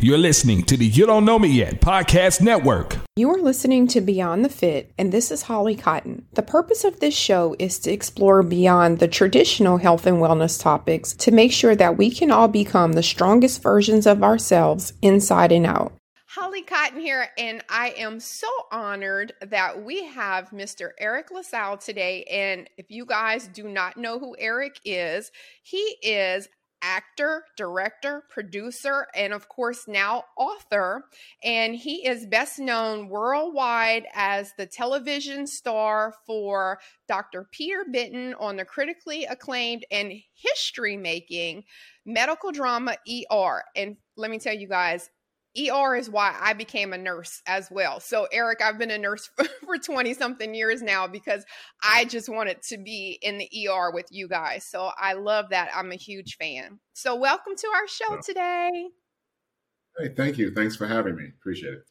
You're listening to the You Don't Know Me Yet podcast network. You are listening to Beyond the Fit, and this is Holly Cotton. The purpose of this show is to explore beyond the traditional health and wellness topics to make sure that we can all become the strongest versions of ourselves inside and out. Holly Cotton here, and I am so honored that we have Mr. Eriq La Salle today. And if you guys do not know who Eriq is, he is actor, director, producer, and of course now author. And he is best known worldwide as the television star for Dr. Peter Benton on the critically acclaimed and history making medical drama ER. And let me tell you guys, ER is why I became a nurse as well. So, Eriq, I've been a nurse for 20 something years now because I just wanted to be in the ER with you guys. So, I love that. I'm a huge fan. So, welcome to our show today. Hey, thank you. Thanks for having me. Appreciate it.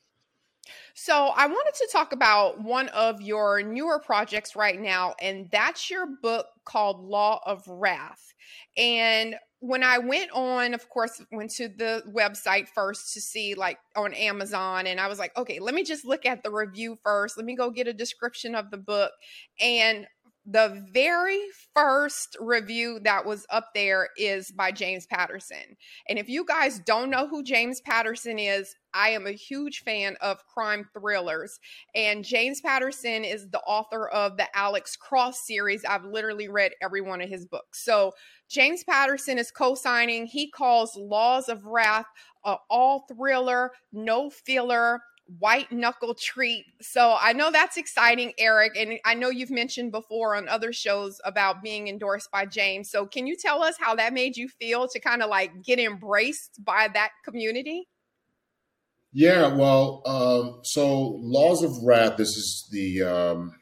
So, I wanted to talk about one of your newer projects right now, and that's your book called Law of Wrath. And when I went on, of course, went to the website first to see like on Amazon, and I was like, okay, let me just look at the review first. Let me go get a description of the book. And the very first review that was up there is by James Patterson. And if you guys don't know who James Patterson is, I am a huge fan of crime thrillers. And James Patterson is the author of the Alex Cross series. I've literally read every one of his books. So James Patterson is co signing. He calls Laws of Wrath a all thriller, no filler white knuckle treat. So I know that's exciting, Eriq. And I know you've mentioned before on other shows about being endorsed by James. So can you tell us how that made you feel to kind of like get embraced by that community? Yeah, well, um, so Laws of Wrath, this is the, um,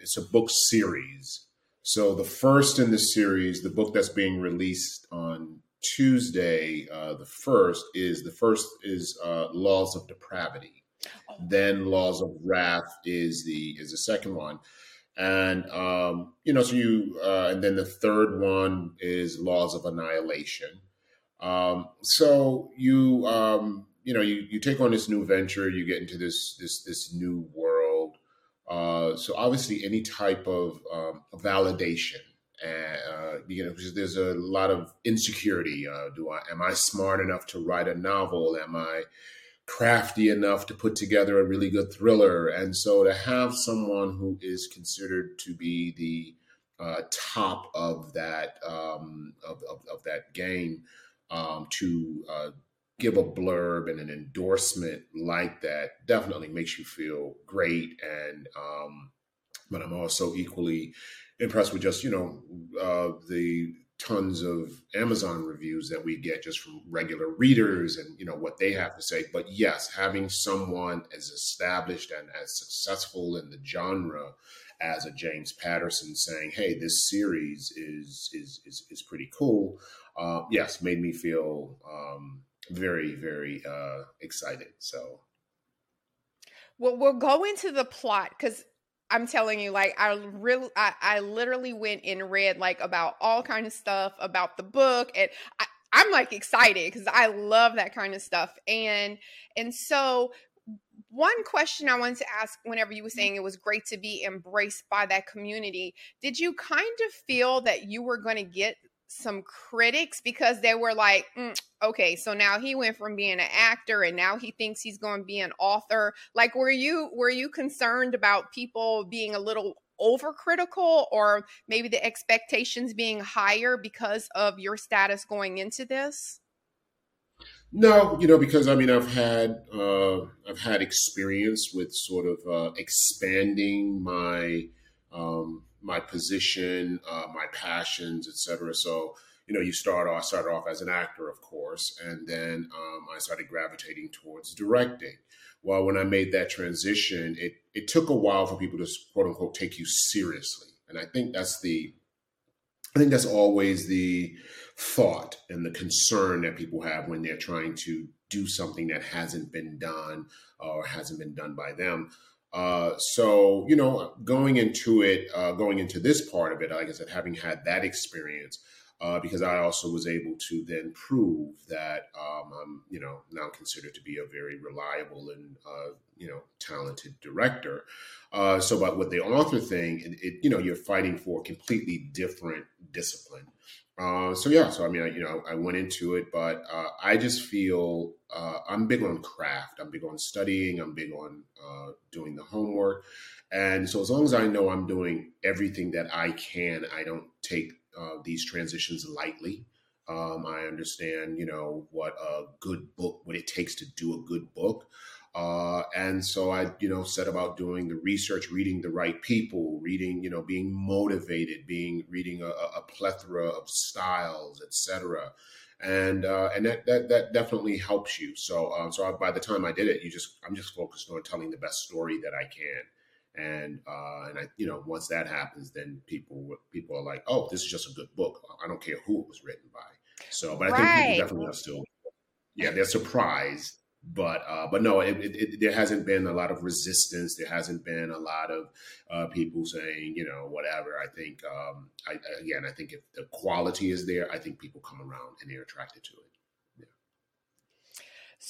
it's a book series. So the first in the series, the book that's being released on Tuesday, uh, the first is the first is uh, Laws of Depravity then Laws of Wrath is the is the second one, and um, you know, so you uh, and then the third one is Laws of Annihilation. Um, so you um, you know you you take on this new venture, you get into this this this new world. Uh, so obviously, any type of um, validation uh, you know, there's a lot of insecurity. Uh, do I am I smart enough to write a novel? Am I crafty enough to put together a really good thriller. And so to have someone who is considered to be the uh, top of that um, of, of, of, that game um, to uh, give a blurb and an endorsement like that definitely makes you feel great. And um, but I'm also equally impressed with just you know uh, the tons of Amazon reviews that we get just from regular readers and you know what they have to say. But yes, having someone as established and as successful in the genre as a James Patterson saying, "Hey, this series is is is, is pretty cool," uh, yes, made me feel um, very very uh, excited. So. Well, we'll go into the plot because I'm telling you, like I really, I, I literally went and read like about all kind of stuff about the book, and I, I'm like excited because I love that kind of stuff. And and so one question I wanted to ask whenever you were saying it was great to be embraced by that community, did you kind of feel that you were going to get some critics because they were like, mm, okay, so now he went from being an actor and now he thinks he's going to be an author. Like, were you were you concerned about people being a little overcritical or maybe the expectations being higher because of your status going into this? No, you know, because I mean, I've had uh, I've had experience with sort of uh, expanding my um, my position, uh, my passions, etc. So you know, you start off started off as an actor, of course, and then um, I started gravitating towards directing. Well, when I made that transition, it it took a while for people to quote unquote take you seriously, and I think that's the I think that's always the thought and the concern that people have when they're trying to do something that hasn't been done or hasn't been done by them. Uh, so you know, going into it, uh, going into this part of it, like I said, having had that experience, uh, because I also was able to then prove that um, I'm, you know, now considered to be a very reliable and, uh, you know, talented director. Uh, so, but with the author thing, it, it, you know, you're fighting for a completely different discipline. Uh, so yeah, so I mean, I, you know, I went into it, but uh, I just feel uh, I'm big on craft. I'm big on studying. I'm big on doing the homework, and so as long as I know I'm doing everything that I can, I don't take uh, these transitions lightly. Um, I understand, you know, what a good book, what it takes to do a good book. Uh, and so I, you know, set about doing the research, reading the right people, reading, you know, being motivated, being reading a, a plethora of styles, etc. And uh, and that, that that definitely helps you. So um, so I, by the time I did it, you just I'm just focused on telling the best story that I can. And uh, and I you know once that happens, then people people are like, oh, this is just a good book. I don't care who it was written by. So, but I right. think people definitely are still, yeah, they're surprised but uh, but no, it, it, it, there hasn't been a lot of resistance. There hasn't been a lot of uh, people saying you know whatever. I think um, I, again, I think if the quality is there, I think people come around and they're attracted to it.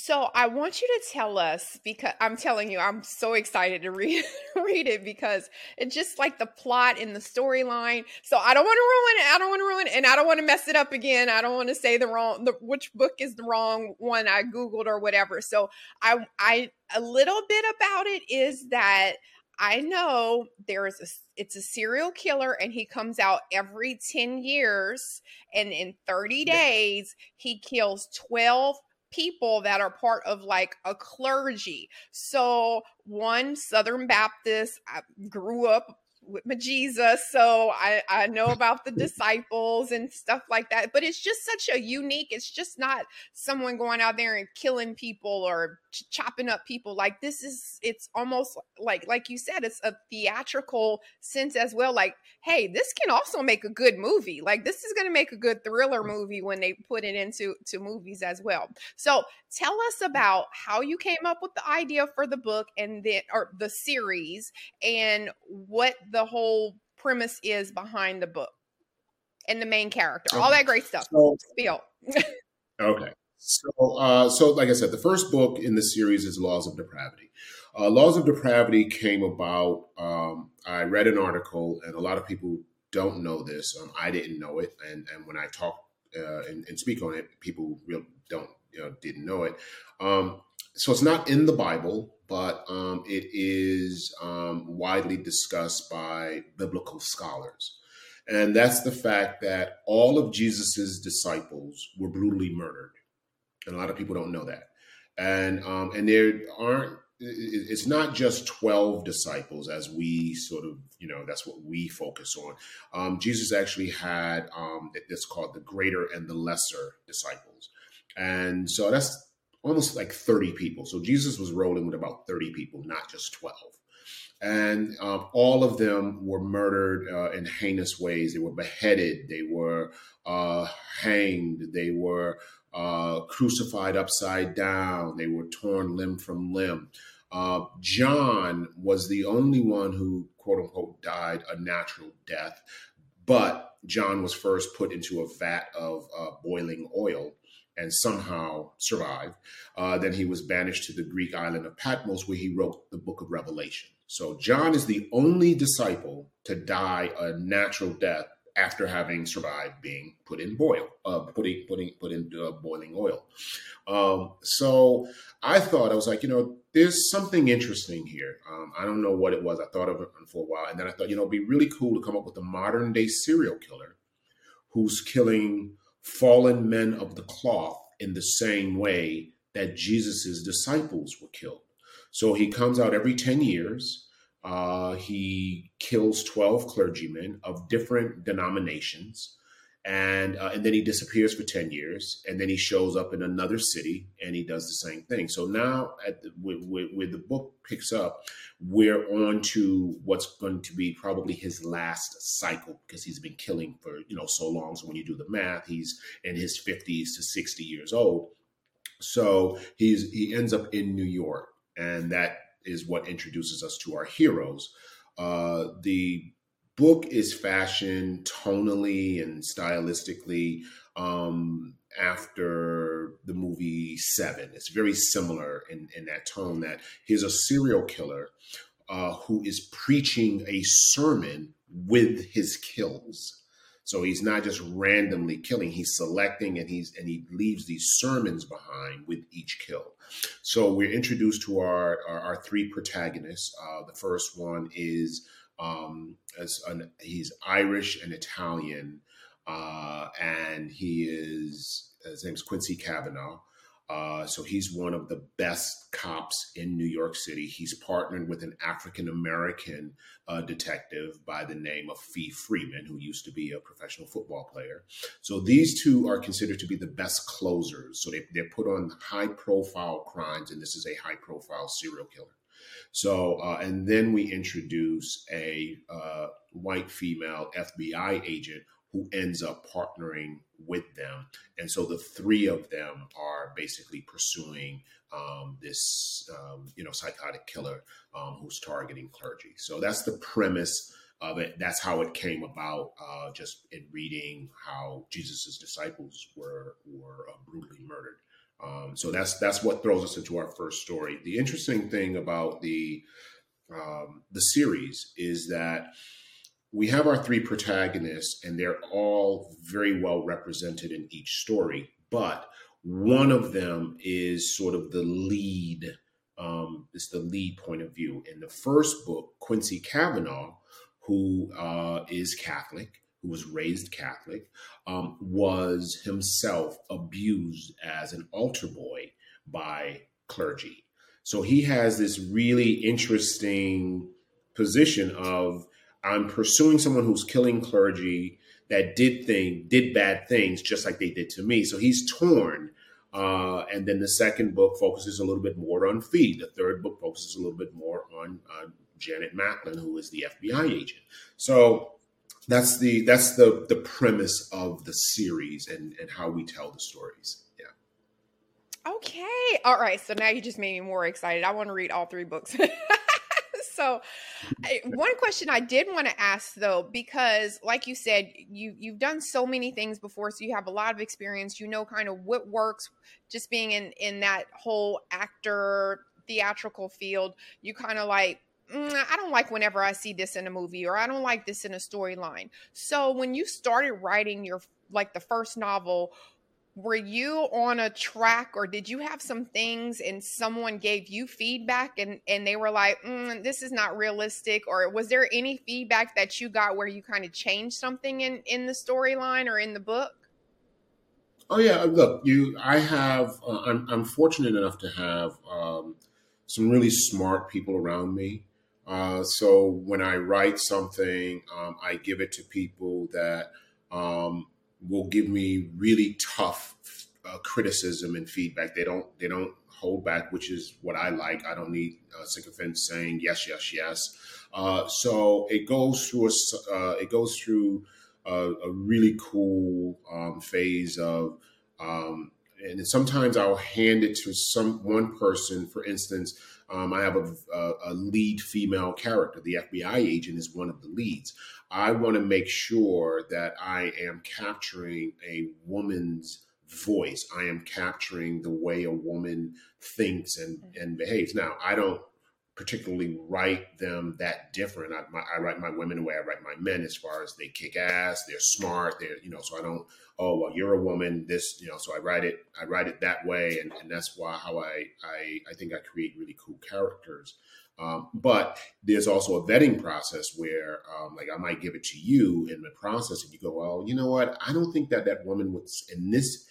So I want you to tell us because I'm telling you, I'm so excited to read read it because it's just like the plot and the storyline. So I don't want to ruin it. I don't want to ruin it, and I don't want to mess it up again. I don't want to say the wrong the which book is the wrong one I googled or whatever. So I I a little bit about it is that I know there is a it's a serial killer and he comes out every 10 years and in 30 days he kills 12 people that are part of like a clergy. So, one Southern Baptist, I grew up with my Jesus. So I, I know about the disciples and stuff like that. But it's just such a unique, it's just not someone going out there and killing people or ch- chopping up people. Like this is, it's almost like, like you said, it's a theatrical sense as well. Like, hey, this can also make a good movie. Like this is going to make a good thriller mm. movie when they put it into to movies as well. So tell us about how you came up with the idea for the book and then, or the series and what the whole premise is behind the book and the main character, okay. all that great stuff. So, Spiel. okay. So, uh, so like I said, the first book in the series is Laws of Depravity. Uh, Laws of Depravity came about. Um, I read an article, and a lot of people don't know this. Um, I didn't know it, and and when I talk uh, and, and, speak on it, people real don't you know, didn't know it. Um, so it's not in the Bible, but um, it is um, widely discussed by biblical scholars. And that's the fact that all of Jesus's disciples were brutally murdered. And a lot of people don't know that. And, um, and there aren't, it's not just 12 disciples as we sort of, you know, that's what we focus on. Um, Jesus actually had, um, it's called the greater and the lesser disciples. And so that's almost like 30 people. So Jesus was rolling with about 30 people, not just 12. And um, all of them were murdered uh, in heinous ways. They were beheaded, they were uh, hanged, they were uh, crucified upside down, they were torn limb from limb. Uh, John was the only one who, quote unquote, died a natural death, but John was first put into a vat of uh, boiling oil and somehow survived. Uh, then he was banished to the Greek island of Patmos, where he wrote the book of Revelation. So John is the only disciple to die a natural death after having survived being put in boil, uh, putting putting put in uh, boiling oil. Um, so I thought I was like, you know, there's something interesting here. Um, I don't know what it was. I thought of it for a while, and then I thought, you know, it'd be really cool to come up with a modern day serial killer who's killing fallen men of the cloth in the same way that Jesus's disciples were killed. So he comes out every 10 years. Uh, he kills 12 clergymen of different denominations and uh, and then he disappears for 10 years and then he shows up in another city and he does the same thing. So now at the, where, the book picks up we're on to what's going to be probably his last cycle because he's been killing for you know so long. So when you do the math he's in his 50s to 60 years old. So he's he ends up in new york and that is what introduces us to our heroes uh, the book is fashioned tonally and stylistically um, after the movie Seven. It's very similar in, in that tone that he's a serial killer uh, who is preaching a sermon with his kills. So he's not just randomly killing; he's selecting, and he's and he leaves these sermons behind with each kill. So we're introduced to our our, our three protagonists. Uh, the first one is um, as an, he's Irish and Italian, uh, and he is his name's Quincy Cavanaugh. Uh, so he's one of the best cops in New York City. He's partnered with an African American uh, detective by the name of Fee Freeman, who used to be a professional football player. So these two are considered to be the best closers. So they, they're put on high profile crimes, and this is a high profile serial killer. So, uh, and then we introduce a uh, white female FBI agent who ends up partnering with them. And so the three of them are basically pursuing um, this, um, you know, psychotic killer um, who's targeting clergy. So that's the premise of it. That's how it came about, uh, just in reading how Jesus's disciples were were uh, brutally murdered. Um, so that's that's what throws us into our first story. The interesting thing about the um, the series is that we have our three protagonists, and they're all very well represented in each story. But one of them is sort of the lead. Um, the lead point of view. In the first book, Quincy Cavanaugh, who uh, is Catholic, who was raised Catholic, um, was himself abused as an altar boy by clergy. So he has this really interesting position of I'm pursuing someone who's killing clergy that did thing did bad things just like they did to me. So he's torn. Uh, and then the second book focuses a little bit more on Fee. The third book focuses a little bit more on uh, Janet Macklin, who is the FBI agent. So that's the that's the the premise of the series and and how we tell the stories. Yeah. Okay. All right. So now you just made me more excited. I want to read all three books. so one question i did want to ask though because like you said you you've done so many things before so you have a lot of experience you know kind of what works just being in in that whole actor theatrical field you kind of like mm, I don't like whenever I see this in a movie or I don't like this in a storyline. So when you started writing your like the first novel, were you on a track or did you have some things and someone gave you feedback and and they were like mm, this is not realistic or was there any feedback that you got where you kind of changed something in in the storyline or in the book? Oh yeah look you i have uh, I'm, I'm fortunate enough to have um, some really smart people around me. Uh, so when i write something um, i give it to people that um, will give me really tough uh, criticism and feedback. They don't they don't hold back, which is what I like. I don't need uh, sycophants saying yes, yes, yes. Uh, so it goes through a uh, it goes through a, a really cool um, phase of. Um, and sometimes I'll hand it to some one person. For instance, um, I have a, a, a, lead female character. The FBI agent is one of the leads. I want to make sure that I am capturing a woman's voice. I am capturing the way a woman thinks and, mm-hmm. and behaves. Now, I don't particularly write them that different. I, my, I, write my women the way I write my men, as far as they kick ass, they're smart, they're you know. So I don't. Oh well, you're a woman. This you know. So I write it. I write it that way, and, and that's why how I I I think I create really cool characters. Um, but there's also a vetting process where, um, like, I might give it to you in the process, and you go, "Well, you know what? I don't think that that woman would in this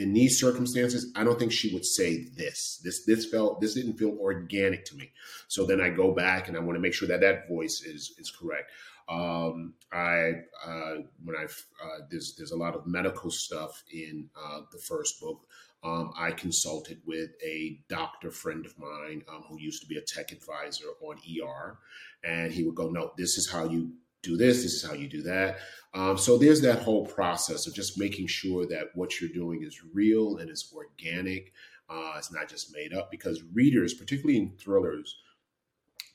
in these circumstances, I don't think she would say this. This this felt this didn't feel organic to me. So then I go back and I want to make sure that that voice is is correct. Um, I uh, when I uh, there's there's a lot of medical stuff in uh, the first book. Um, I consulted with a doctor friend of mine um, who used to be a tech advisor on ER, and he would go, "No, this is how you do this. This is how you do that." Um, so there's that whole process of just making sure that what you're doing is real and it's organic. Uh, it's not just made up because readers, particularly in thrillers,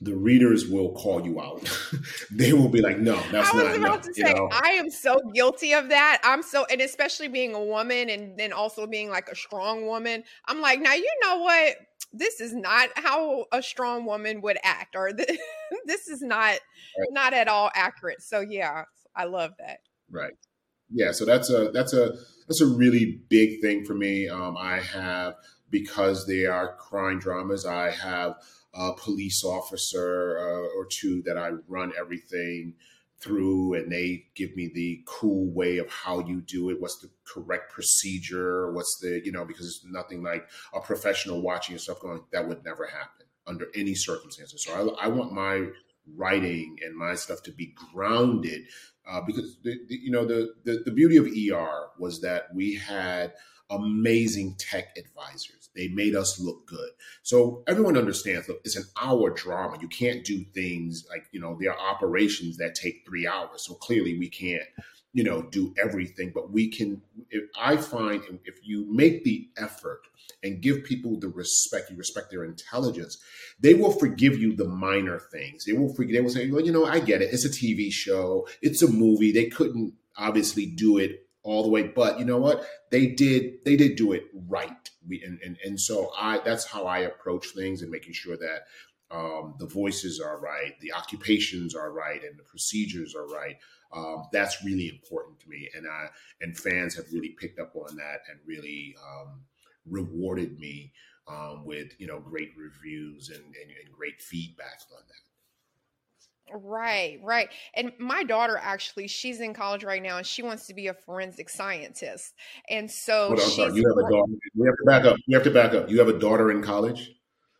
the readers will call you out. they will be like, "No, that's not." I was not." about to say, know? I am so guilty of that. I'm so, and especially being a woman, and then also being like a strong woman. I'm like, now you know what? This is not how a strong woman would act, or this, this is not Right. not at all accurate. So yeah, I love that. Right. Yeah. So that's a that's a that's a really big thing for me. Um, I have because they are crime dramas. I have a police officer uh, or two that I run everything through, and they give me the cool way of how you do it. What's the correct procedure? What's the you know because it's nothing like a professional watching yourself going that would never happen under any circumstances. So I, I want my writing and my stuff to be grounded uh, because the, the, you know the, the the beauty of ER was that we had amazing tech advisors. They made us look good. So everyone understands look, it's an hour drama. You can't do things like, you know, there are operations that take three hours. So clearly we can't, you know, do everything, but we can. If I find if you make the effort and give people the respect, you respect their intelligence, they will forgive you the minor things. They will forgive, they will say, well, you know, I get it. It's a TV show, it's a movie. They couldn't obviously do it all the way, but you know what? They did they did do it right. We and and, and so I that's how I approach things and making sure that um, the voices are right, the occupations are right, and the procedures are right. Um, that's really important to me, and I and fans have really picked up on that and really um, rewarded me um, with you know great reviews and, and, and great feedback on that. Right, right. And my daughter actually, she's in college right now and she wants to be a forensic scientist. And so Hold on, I'm sorry. You have a daughter. We have to back up. You have to back up. You have a daughter in college.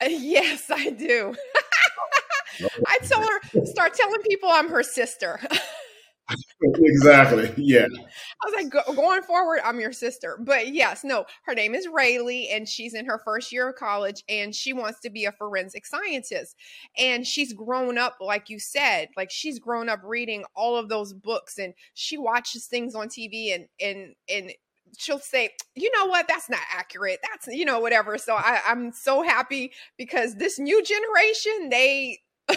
Yes, I do. I tell her start telling people I'm her sister. exactly. Yeah. I was like, Go, going forward, I'm your sister. But yes, no, her name is Rayleigh, and she's in her first year of college, and she wants to be a forensic scientist. And she's grown up, like you said, like she's grown up reading all of those books, and she watches things on TV, and and and she'll say, you know what, that's not accurate. That's you know whatever. So I, I'm so happy because this new generation, they.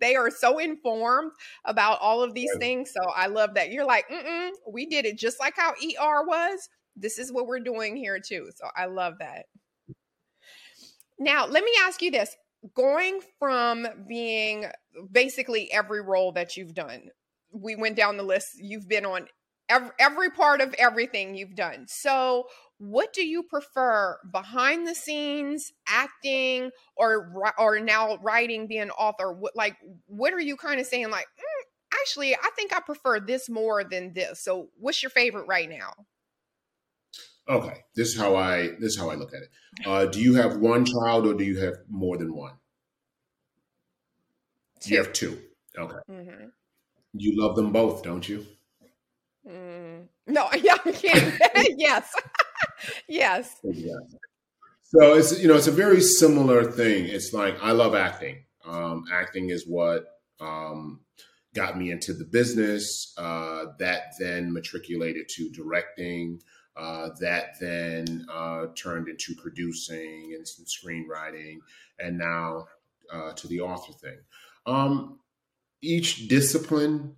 they are so informed about all of these things. So I love that you're like, Mm-mm, we did it just like how ER was. This is what we're doing here too. So I love that. Now, let me ask you this going from being basically every role that you've done, we went down the list, you've been on every, every part of everything you've done. So, what do you prefer behind the scenes acting or or now writing being an author what like what are you kind of saying like "Mm, actually i think i prefer this more than this so what's your favorite right now Okay. This is how I this is how I look at it. Uh, do you have one child or do you have more than one? You have two. Okay. Mhm. You love them both, don't you? Mm. no yeah I can't. yes yes Exactly. So it's you know it's a very similar thing. It's like I love acting. Um, acting is what um, got me into the business. Uh, that then matriculated to directing. Uh, that then uh, turned into producing and some screenwriting, and now uh, to the author thing. Um, each discipline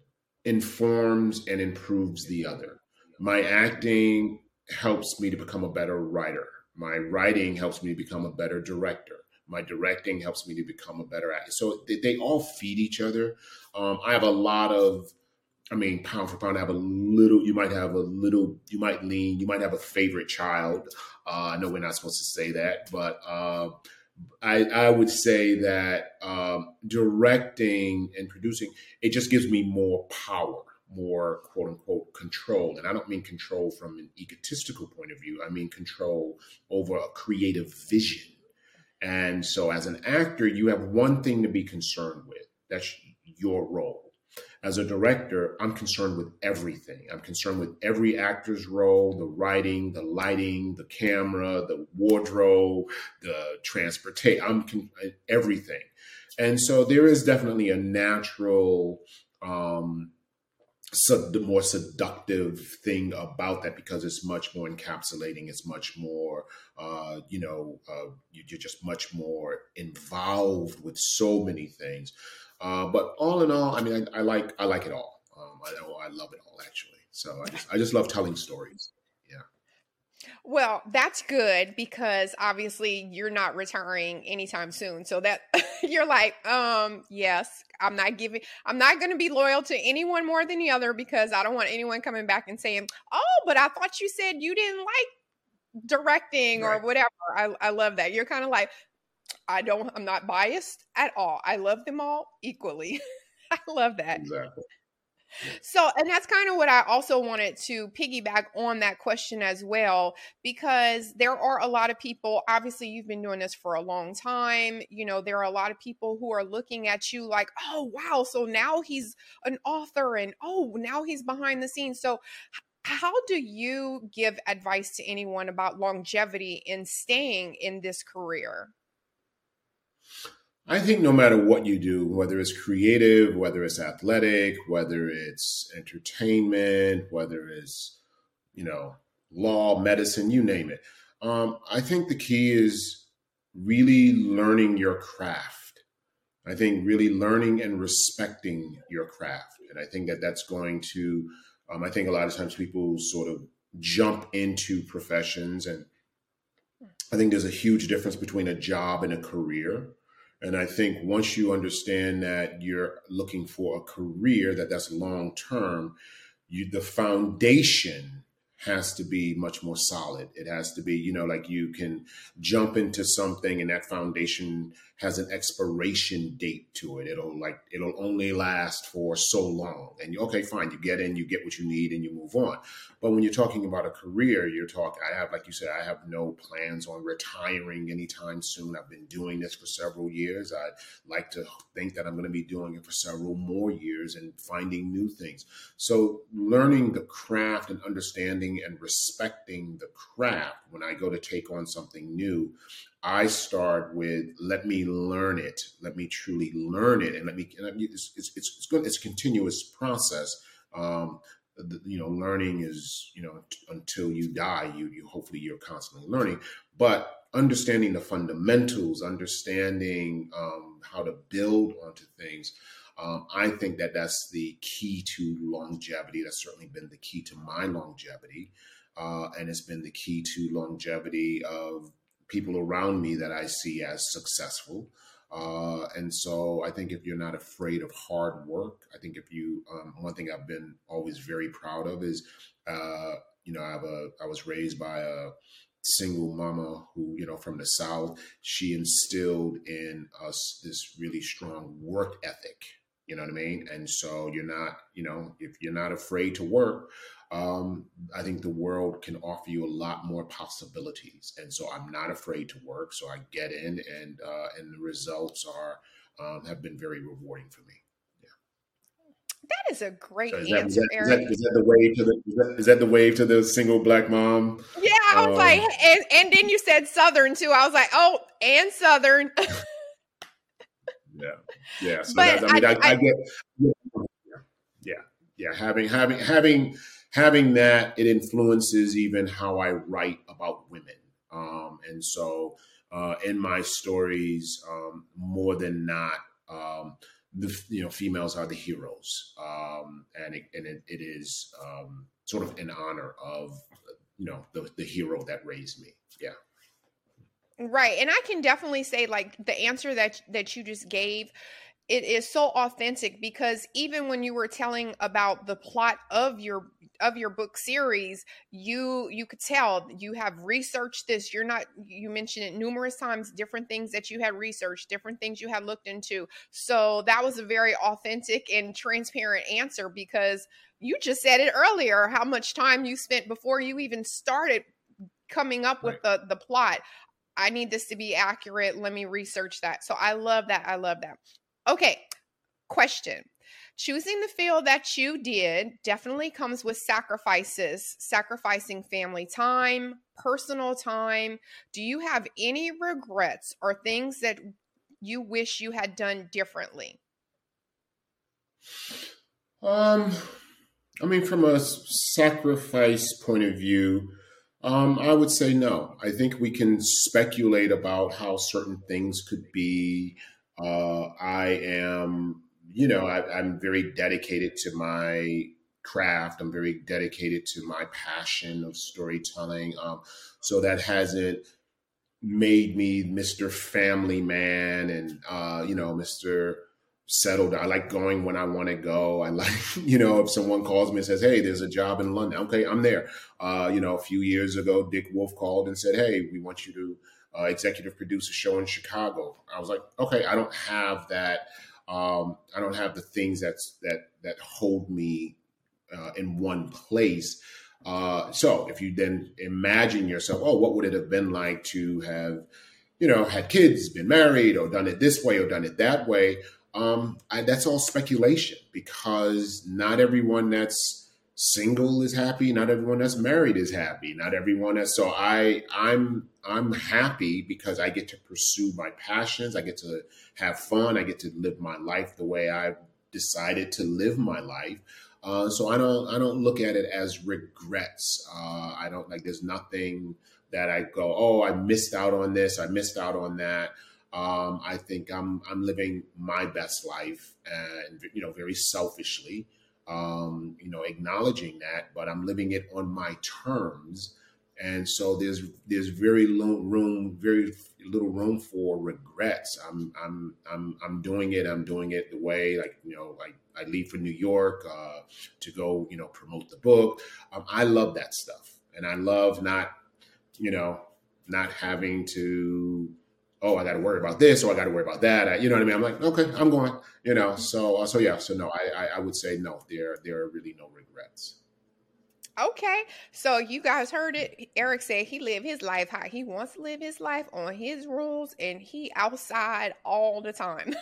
informs and improves the other. My acting helps me to become a better writer. My writing helps me to become a better director. My directing helps me to become a better actor. So they, they all feed each other. Um, I have a lot of, I mean, pound for pound, I have a little, you might have a little, you might lean, you might have a favorite child. Uh, I know we're not supposed to say that, but uh, I, I would say that um, directing and producing, it just gives me more power more quote unquote control. And I don't mean control from an egotistical point of view, I mean control over a creative vision. And so, as an actor, you have one thing to be concerned with that's your role. As a director, I'm concerned with everything. I'm concerned with every actor's role, the writing, the lighting, the camera, the wardrobe, the transportation. I'm con- everything. And so there is definitely a natural um, so the more seductive thing about that because it's much more encapsulating it's much more uh, you know uh, you're just much more involved with so many things uh, but all in all i mean i, I like i like it all um, I, I love it all actually so i just i just love telling stories Yeah. well, that's good because obviously you're not retiring anytime soon. So that you're like, um, yes, I'm not giving I'm not going to be loyal to anyone more than the other because I don't want anyone coming back and saying, "Oh, but I thought you said you didn't like directing right. or whatever." I I love that. You're kind of like I don't I'm not biased at all. I love them all equally. I love that. Exactly. So, and that's kind of what I also wanted to piggyback on that question as well, because there are a lot of people, obviously, you've been doing this for a long time. You know, there are a lot of people who are looking at you like, oh, wow, so now he's an author and oh, now he's behind the scenes. So, how do you give advice to anyone about longevity in staying in this career? I think no matter what you do, whether it's creative, whether it's athletic, whether it's entertainment, whether it's, you know, law, medicine, you name it, um, I think the key is really learning your craft. I think really learning and respecting your craft. And I think that that's going to, um, I think a lot of times people sort of jump into professions. And I think there's a huge difference between a job and a career. And I think once you understand that you're looking for a career that that's long term, you the foundation has to be much more solid. It has to be, you know, like you can jump into something and that foundation has an expiration date to it. It'll like it'll only last for so long. And you okay, fine, you get in, you get what you need, and you move on. But when you're talking about a career, you're talking. I have, like you said, I have no plans on retiring anytime soon. I've been doing this for several years. I'd like to think that I'm going to be doing it for several more years and finding new things. So learning the craft and understanding and respecting the craft when I go to take on something new I start with let me learn it, let me truly learn it, and let me. And it's, it's, it's, it's good. It's a continuous process. Um, the, you know, learning is you know t- until you die, you you hopefully you're constantly learning, but understanding the fundamentals, understanding um, how to build onto things. Um, I think that that's the key to longevity. That's certainly been the key to my longevity. Uh, and it's been the key to longevity of people around me that I see as successful. Uh, and so I think if you're not afraid of hard work, I think if you, um, one thing I've been always very proud of is, uh, you know, I have a, I was raised by a single mama who, you know, from the South, she instilled in us this really strong work ethic. You know what I mean? And so you're not, you know, if you're not afraid to work, um, I think the world can offer you a lot more possibilities. And so I'm not afraid to work. So I get in, and uh, and the results are um, have been very rewarding for me. That is a great so is that, answer, is that, Eriq. Is that, is that the wave to the is that the wave to the single black mom? Yeah, I was um, like, and, and then you said Southern too. I was like, oh, and Southern. yeah, yeah. So but I mean, I, I, I get, yeah, yeah, yeah. Having having having having that, it influences even how I write about women. Um, and so uh, in my stories, um, more than not, um, the you know females are the heroes, um, and it, and it, it is um, sort of in honor of you know the the hero that raised me. Yeah. Right, and I can definitely say like the answer that that you just gave it is so authentic because even when you were telling about the plot of your of your book series you you could tell you have researched this you're not you mentioned it numerous times different things that you had researched different things you had looked into so that was a very authentic and transparent answer because you just said it earlier how much time you spent before you even started coming up with right. the the plot I need this to be accurate. Let me research that. So I love that. I love that. Okay, question. Choosing the field that you did definitely comes with sacrifices, sacrificing family time, personal time. Do you have any regrets or things that you wish you had done differently? Um I mean, from a sacrifice point of view, um, I would say no. I think we can speculate about how certain things could be. Uh, I am, you know, I, I'm very dedicated to my craft. I'm very dedicated to my passion of storytelling. Um, so that hasn't made me Mr. Family Man and, uh, you know, Mr settled. I like going when I want to go. I like, you know, if someone calls me and says, "Hey, there's a job in London," okay, I'm there. Uh, you know, a few years ago, Dick Wolf called and said, "Hey, we want you to uh, executive produce a show in Chicago." I was like, "Okay, I don't have that. Um, I don't have the things that's that that hold me uh, in one place." Uh, so, if you then imagine yourself, oh, what would it have been like to have, you know, had kids, been married, or done it this way, or done it that way? Um, I, that's all speculation because not everyone that's single is happy. Not everyone that's married is happy. Not everyone that's so I I'm I'm happy because I get to pursue my passions. I get to have fun. I get to live my life the way I decided to live my life. Uh, so I don't I don't look at it as regrets. Uh, I don't like there's nothing that I go oh I missed out on this I missed out on that. Um, I think I'm I'm living my best life, and you know, very selfishly, um, you know, acknowledging that, but I'm living it on my terms, and so there's there's very little room, very little room for regrets. I'm I'm I'm I'm doing it. I'm doing it the way like you know like I leave for New York uh, to go you know promote the book. Um, I love that stuff, and I love not you know not having to oh, I got to worry about this or I got to worry about that. I, you know what I mean? I'm like, okay, I'm going. You know, so uh, so yeah, so no, I, I, would say no. There there are really no regrets. Okay, so you guys heard it. Eriq said he live his life how he wants to live his life on his rules, and he outside all the time.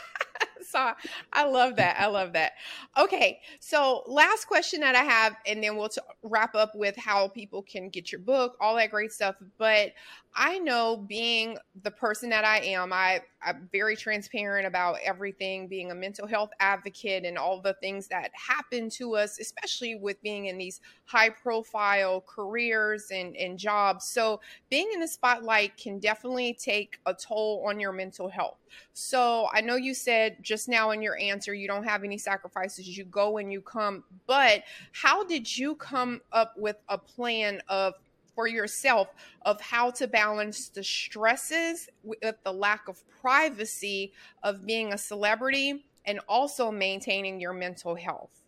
so I love that. I love that. Okay, so last question that I have, and then we'll t- wrap up with how people can get your book, all that great stuff. But I know being the person that I am, I, I'm very transparent about everything, being a mental health advocate and all the things that happen to us, especially with being in these high profile careers and, and jobs. So, being in the spotlight can definitely take a toll on your mental health. So, I know you said just now in your answer, you don't have any sacrifices, you go and you come, but how did you come up with a plan of for yourself of how to balance the stresses with the lack of privacy of being a celebrity and also maintaining your mental health?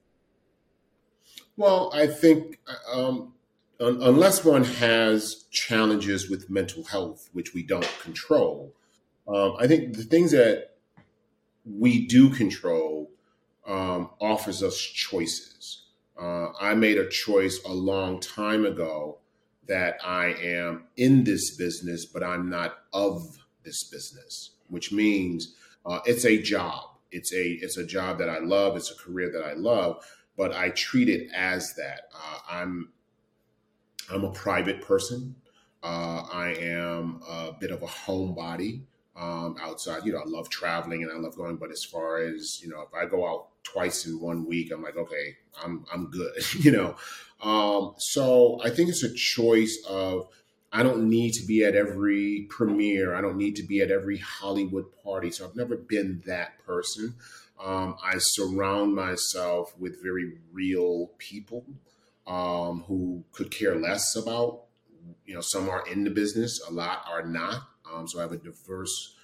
Well, I think um, un- unless one has challenges with mental health, which we don't control, um, I think the things that we do control um, offers us choices. Uh, I made a choice a long time ago that I am in this business, but I'm not of this business, which means uh, it's a job. It's a it's a job that I love. It's a career that I love, but I treat it as that. Uh, I'm I'm a private person. Uh, I am a bit of a homebody um, outside. You know, I love traveling and I love going, but as far as you know, if I go out twice in one week, I'm like, okay, I'm I'm good. you know, um, so I think it's a choice of I don't need to be at every premiere. I don't need to be at every Hollywood party. So I've never been that person. Um, I surround myself with very real people um, who could care less about, you know, some are in the business, a lot are not. Um, so I have a diverse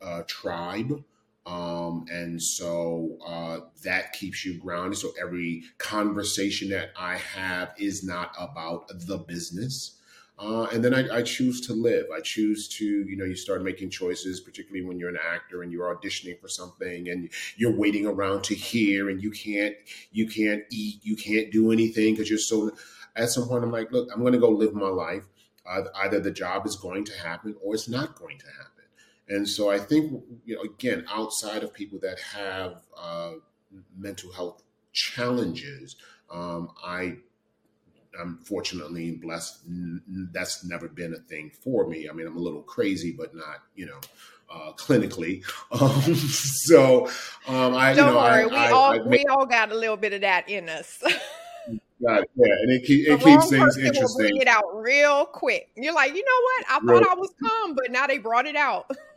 uh, tribe um, and so uh, that keeps you grounded. So every conversation that I have is not about the business. Uh, and then I, I, choose to live. I choose to, you know, you start making choices, particularly when you're an actor and you're auditioning for something and you're waiting around to hear and you can't, you can't eat, you can't do anything because you're so. At some point, I'm like, look, I'm going to go live my life. Uh, either the job is going to happen or it's not going to happen. And so I think, you know, again, outside of people that have uh, mental health challenges, um, I I'm fortunately blessed. That's never been a thing for me. I mean, I'm a little crazy, but not, you know, uh, clinically. Um, so um, I don't you know, worry, I, we I, all I we all got a little bit of that in us. Yeah, and it, keep, it keeps things interesting. Will bring it out real quick. You're like, you know what? I real. thought I was calm, but now they brought it out.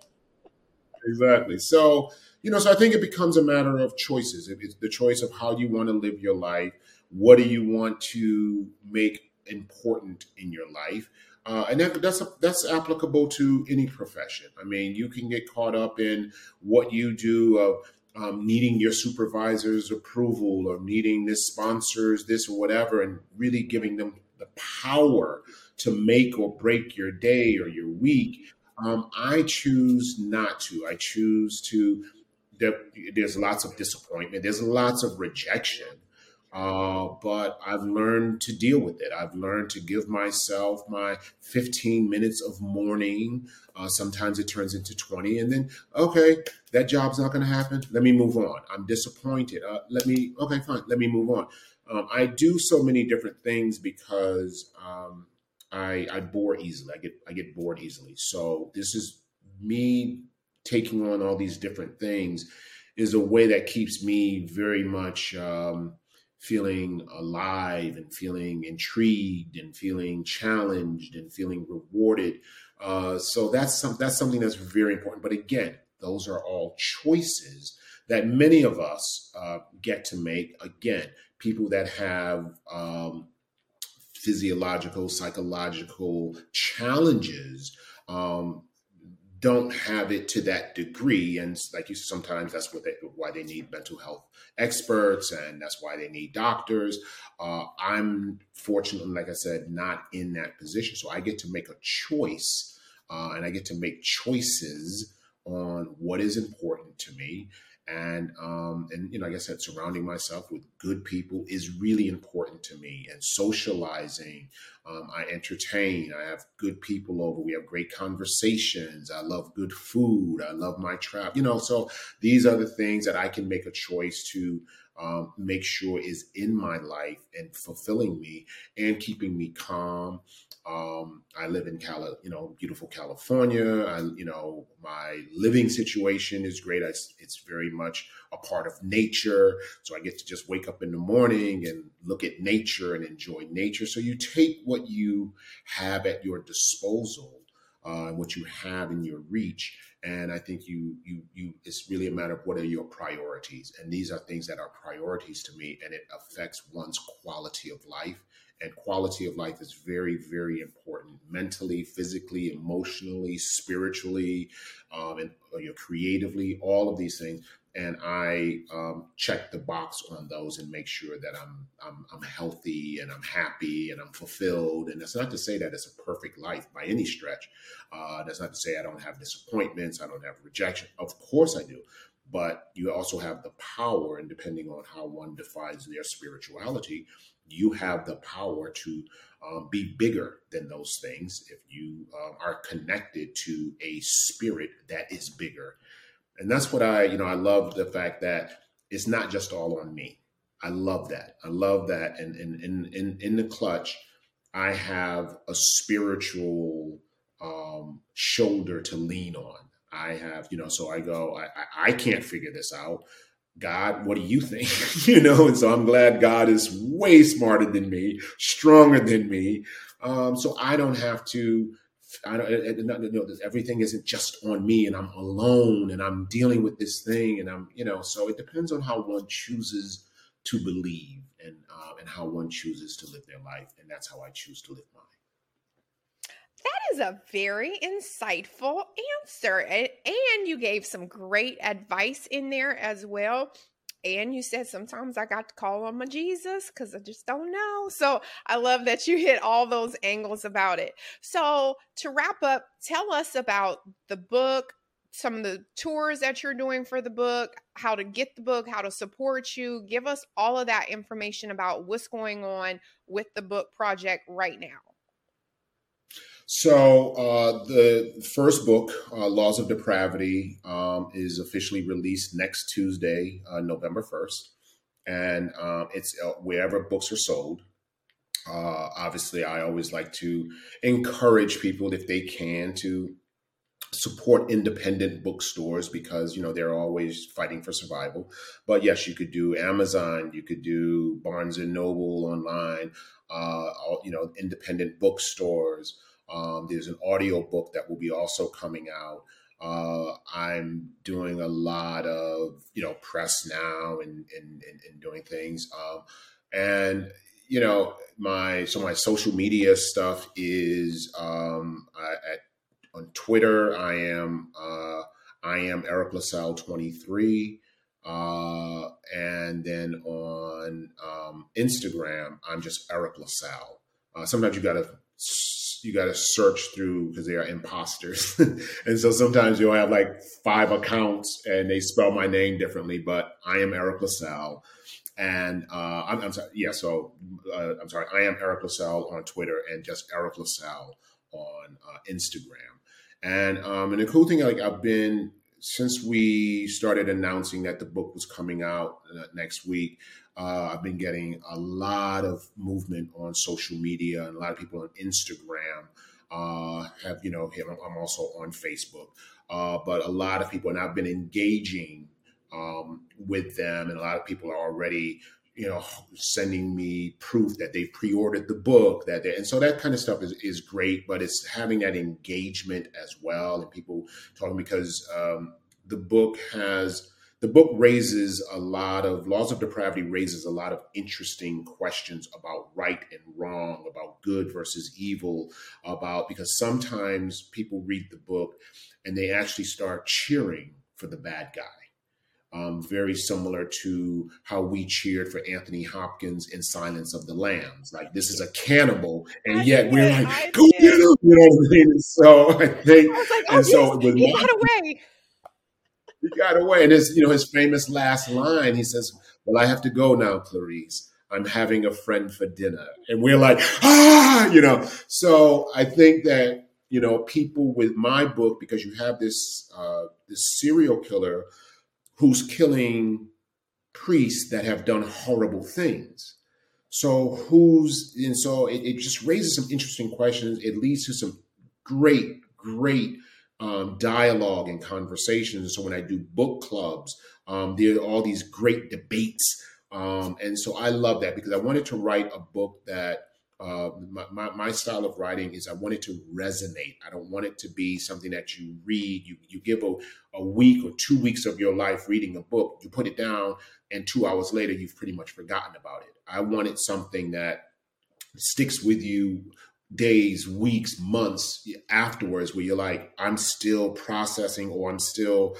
exactly. So you know, so I think it becomes a matter of choices. It's the choice of how you want to live your life. What do you want to make important in your life? Uh, and that, that's a, that's applicable to any profession. I mean, you can get caught up in what you do of um, needing your supervisor's approval or needing this sponsors this or whatever, and really giving them the power to make or break your day or your week. Um, I choose not to. I choose to. There, there's lots of disappointment. There's lots of rejection. Uh, but I've learned to deal with it. I've learned to give myself my 15 minutes of mourning. Uh, sometimes it turns into 20, and then, okay, that job's not going to happen. Let me move on. I'm disappointed. Uh, let me, okay, fine. Let me move on. Um, I do so many different things because um, I, I bore easily. I get I get bored easily. So this is me taking on all these different things is a way that keeps me very much um, feeling alive and feeling intrigued and feeling challenged and feeling rewarded. Uh, so that's some, that's something that's very important. But again, those are all choices that many of us uh, get to make. Again, people that have um, physiological, psychological challenges um, don't have it to that degree. And like you, said, sometimes that's what they, why they need mental health experts, and that's why they need doctors. Uh, I'm fortunately, like I said, not in that position, so I get to make a choice, uh, and I get to make choices on what is important to me and um, and you know, like I said, surrounding myself with good people is really important to me. And socializing, um, I entertain. I have good people over. We have great conversations. I love good food. I love my travel. You know, so these are the things that I can make a choice to um, make sure is in my life and fulfilling me and keeping me calm um, I live in Cali, you know, beautiful California. I, you know, my living situation is great. I, it's very much a part of nature. So I get to just wake up in the morning and look at nature and enjoy nature. So you take what you have at your disposal, uh, what you have in your reach, and I think you you you. It's really a matter of what are your priorities, and these are things that are priorities to me, and it affects one's quality of life and quality of life is very, very important mentally, physically, emotionally, spiritually, um, and you know, creatively, all of these things. And I um, check the box on those and make sure that I'm, I'm, I'm healthy and I'm happy and I'm fulfilled. And that's not to say that it's a perfect life by any stretch. Uh, that's not to say I don't have disappointments, I don't have rejection. Of course I do but you also have the power, and depending on how one defines their spirituality, you have the power to um, be bigger than those things if you um, are connected to a spirit that is bigger. And that's what I, you know, I love the fact that it's not just all on me. I love that. I love that. And in in in, the clutch, I have a spiritual um, shoulder to lean on. I have, you know, so I go, I, I can't figure this out. God, what do you think? you know, and so I'm glad God is way smarter than me, stronger than me. Um, so I don't have to. I don't. know, everything isn't just on me, and I'm alone, and I'm dealing with this thing, and I'm, you know. So it depends on how one chooses to believe, and uh, and how one chooses to live their life, and that's how I choose to live mine. That is a very insightful answer. And, you gave some great advice in there as well. And you said sometimes I got to call on my Jesus because I just don't know. So I love that you hit all those angles about it. So to wrap up, tell us about the book, some of the tours that you're doing for the book, how to get the book, how to support you. Give us all of that information about what's going on with the book project right now. So uh, the first book, uh, Laws of Depravity, um, is officially released next Tuesday, uh, November first, and um, it's uh, wherever books are sold. Uh, obviously, I always like to encourage people, if they can, to support independent bookstores because you know they're always fighting for survival but yes you could do amazon you could do barnes and noble online uh, you know independent bookstores um, there's an audio book that will be also coming out. Uh, i'm doing a lot of you know press now and and, and, and doing things. Um, and you know my so my social media stuff is um, I, at on Twitter, I am uh, I am Eriq La Salle twenty three, uh, and then on um, Instagram, I'm just Eriq La Salle. Uh, sometimes you gotta you gotta search through because they are imposters, and so sometimes you'll have like five accounts and they spell my name differently. But I am Eriq La Salle. And uh, I'm, I'm, sorry, yeah. So uh, I'm sorry. I am Eriq La Salle on Twitter and just Eriq La Salle on uh, Instagram. And um, and the cool thing, like I've been since we started announcing that the book was coming out uh, next week. Uh, I've been getting a lot of movement on social media and a lot of people on Instagram. Uh, have you know? I'm also on Facebook, uh, but a lot of people, and I've been engaging um, with them, and a lot of people are already you know, sending me proof that they pre-ordered the book that they, and so that kind of stuff is, is great, but it's having that engagement as well. And people talking because um, the book has, the book raises a lot of laws of depravity raises a lot of interesting questions about right and wrong about good versus evil about because sometimes people read the book and they actually start cheering for the bad guy um, very similar to how we cheered for Anthony Hopkins in Silence of the Lambs. Like this is a cannibal, and I yet we're like, go get him. You know what I mean? So I think, I like, oh, and so yes, he my- got away. He got away. And his, you know, his famous last line, he says, Well, I have to go now, Clarice. I'm having a friend for dinner. And we're like, ah, you know. So I think that, you know, people with my book, because you have this uh this serial killer who's killing priests that have done horrible things. So who's and so it, it just raises some interesting questions. It leads to some great, great um, dialogue and conversations. So when I do book clubs, um, there are all these great debates. Um, and so I love that because I wanted to write a book that uh, my, my, my style of writing is I want it to resonate. I don't want it to be something that you read, you, you give a, a week or two weeks of your life reading a book, you put it down, and two hours later, you've pretty much forgotten about it. I wanted something that sticks with you days, weeks, months afterwards, where you're like, I'm still processing or I'm still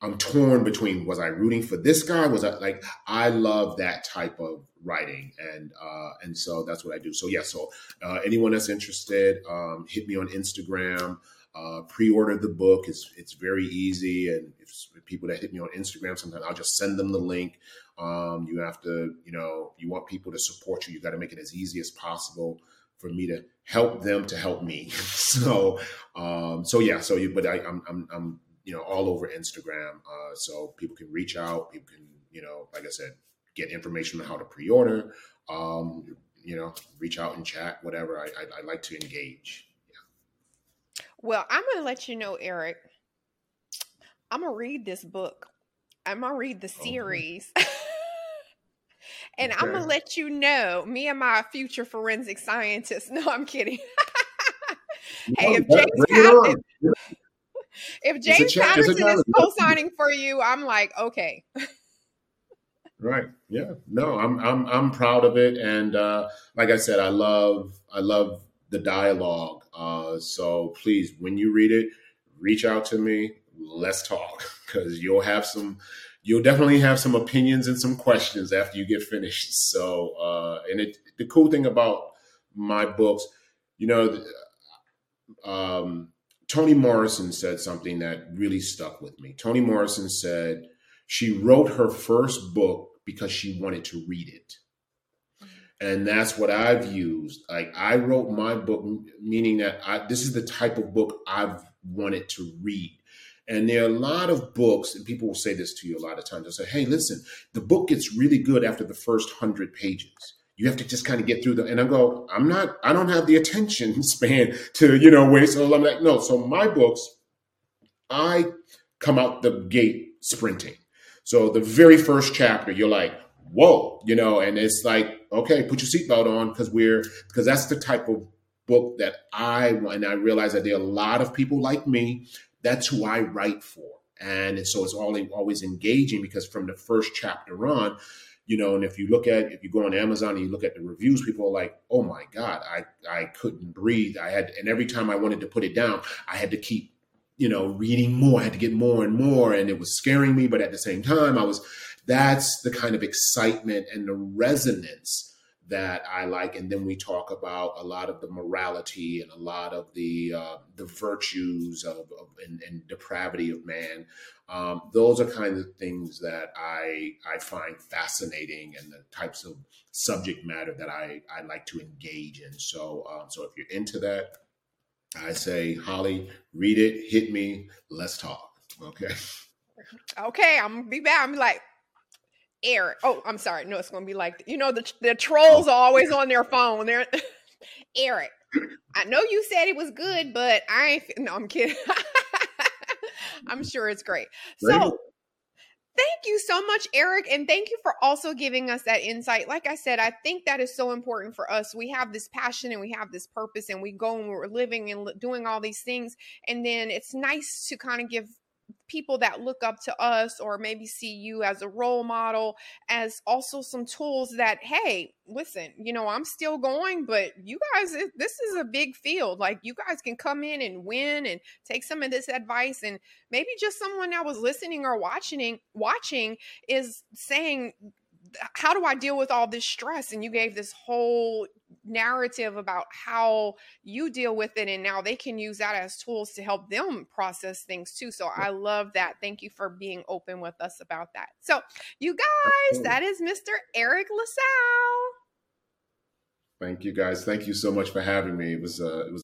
I'm torn between was I rooting for this guy? Was I like I love that type of writing and uh and so that's what I do. So yeah, so uh anyone that's interested, um hit me on Instagram, uh pre-order the book. It's it's very easy and if, people that hit me on Instagram sometimes I'll just send them the link. Um you have to, you know, you want people to support you, you got to make it as easy as possible for me to help them to help me. so um so yeah, so you but I I'm I'm, I'm you know, all over Instagram. Uh, so people can reach out. People can, you know, like I said, get information on how to pre-order. Um, you know, reach out and chat, whatever. I, I, I like to engage. Yeah. Well, I'm going to let you know, Eriq. I'm going to read this book. I'm going to read the series. and I'm gonna let you know, me and my future forensic scientist. No, I'm kidding. Hey, if James bring it on. if James a Patterson is co-signing for you, I'm like, okay. Right. Yeah. No, I'm I'm I'm proud of it, and uh, like I said, I love I love the dialogue. Uh, so please, when you read it, reach out to me. Let's talk because you'll have some. You'll definitely have some opinions and some questions after you get finished. So, uh, and it the cool thing about my books, you know, um, Toni Morrison said something that really stuck with me. Toni Morrison said she wrote her first book because she wanted to read it. And that's what I've used. Like I wrote my book, meaning that I, this is the type of book I've wanted to read. And there are a lot of books, and people will say this to you a lot of times. They'll say, "Hey, listen, the book gets really good after the first hundred pages. You have to just kind of get through the." And I go, "I'm not. I don't have the attention span to you know wait." So I'm like, "No." So my books, I come out the gate sprinting. So the very first chapter, you're like, whoa, you know, and it's like, okay, put your seatbelt on because we're because that's the type of book that I and I realize that there are a lot of people like me. That's who I write for, and so it's always engaging because from the first chapter on, you know, and if you look at if you go on Amazon and you look at the reviews, people are like, "Oh my God, I I couldn't breathe." I had, and every time I wanted to put it down, I had to keep, you know, reading more. I had to get more and more, and it was scaring me. But at the same time, I was. That's the kind of excitement and the resonance that I like, and then we talk about a lot of the morality and a lot of the uh, the virtues of, of and, and, depravity of man. Um, those are kind of things that I I find fascinating, and the types of subject matter that I I like to engage in. So um, so if you're into that, I say Holly, read it, hit me, let's talk. Okay. Okay, I'm gonna be back. I'm like, Eriq. Oh, I'm sorry. No, it's going to be like you know the the trolls are always on their phone. They're Eriq. I know you said it was good, but I ain't. No, I'm kidding. I'm sure it's great. So, thank you so much, Eriq, and thank you for also giving us that insight. Like I said, I think that is so important for us. We have this passion and we have this purpose, and we go and we're living and doing all these things, and then it's nice to kind of give people that look up to us or maybe see you as a role model as also some tools that hey listen you know i'm still going but you guys this is a big field like you guys can come in and win and take some of this advice and maybe just someone that was listening or watching watching is saying how do I deal with all this stress? And you gave this whole narrative about how you deal with it. And now they can use that as tools to help them process things too. So I love that. Thank you for being open with us about that. So, you guys, that is Mr. Eriq La Salle. Thank you guys. Thank you so much for having me. It was uh, it was